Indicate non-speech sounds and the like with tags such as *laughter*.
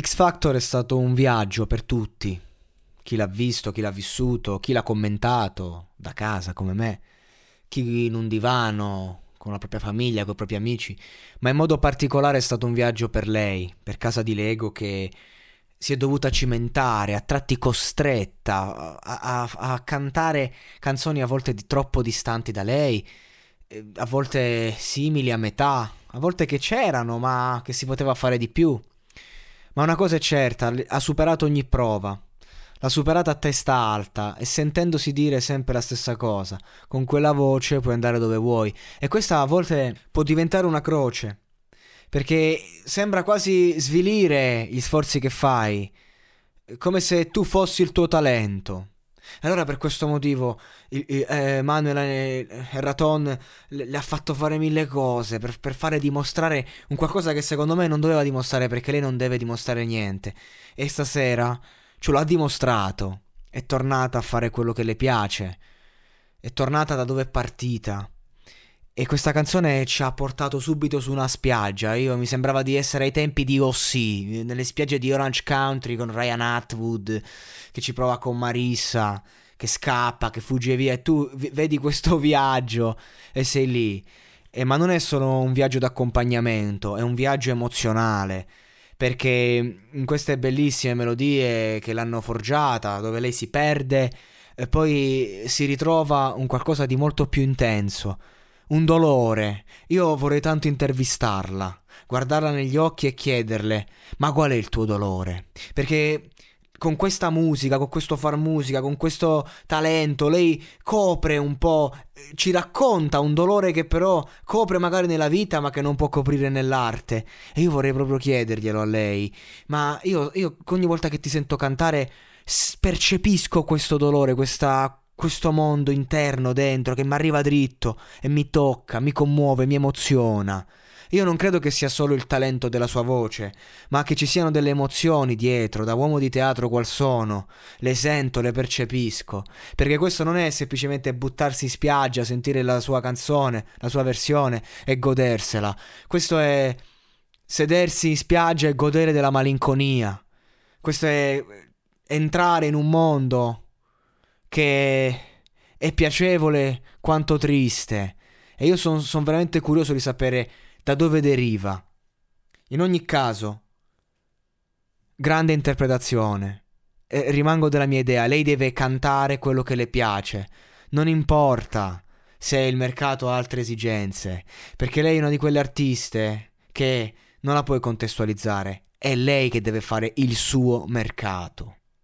X Factor è stato un viaggio per tutti. Chi l'ha visto, chi l'ha vissuto, chi l'ha commentato da casa come me, chi in un divano con la propria famiglia, con i propri amici, ma in modo particolare è stato un viaggio per lei, per casa di Lego che si è dovuta cimentare, a tratti costretta a, a, a cantare canzoni a volte di troppo distanti da lei, eh, a volte simili a metà, a volte che c'erano, ma che si poteva fare di più. Ma una cosa è certa, ha superato ogni prova. L'ha superata a testa alta e sentendosi dire sempre la stessa cosa. Con quella voce puoi andare dove vuoi. E questa a volte può diventare una croce. Perché sembra quasi svilire gli sforzi che fai. Come se tu fossi il tuo talento. Allora per questo motivo eh, Manuel eh, Raton le, ha fatto fare mille cose per, per, fare dimostrare un qualcosa che secondo me non doveva dimostrare perché lei non deve dimostrare niente. E stasera ce l'ha dimostrato. È tornata a fare quello che le piace. È tornata da dove è partita. E questa canzone ci ha portato subito su una spiaggia. Io mi sembrava di essere ai tempi di O.C., nelle spiagge di Orange Country con Ryan Atwood che ci prova con Marissa, che scappa, che fugge via. E tu vedi questo *laughs* viaggio e sei lì. E, ma non è solo un viaggio d'accompagnamento, è un viaggio emozionale. Perché in queste bellissime melodie che l'hanno forgiata, dove lei si perde e poi si ritrova un qualcosa di molto più intenso un dolore. Io vorrei tanto intervistarla, guardarla negli occhi e chiederle: Ma qual è il tuo dolore? Perché con questa musica, con questo far musica, con questo talento, lei copre un po', ci racconta un dolore che però copre magari nella vita ma che non può coprire nell'arte. E io vorrei proprio chiederglielo a lei. Ma io, io ogni volta che ti sento cantare percepisco questo dolore, questa questo mondo interno dentro che mi arriva dritto e mi tocca, mi commuove, mi emoziona. Io non credo che sia solo il talento della sua voce, ma che ci siano delle emozioni dietro, da uomo di teatro qual sono. Le sento, le percepisco. Perché questo non è semplicemente buttarsi in spiaggia, sentire la sua canzone, la sua versione e godersela. Questo è sedersi in spiaggia e godere della malinconia. Questo è entrare in un mondo che è piacevole quanto triste. E io sono son veramente curioso di sapere da dove deriva. In ogni caso, grande interpretazione. Eh, rimango della mia idea, lei deve cantare quello che le piace. Non importa se il mercato ha altre esigenze, perché lei è una di quelle artiste che non la puoi contestualizzare. È lei che deve fare il suo mercato.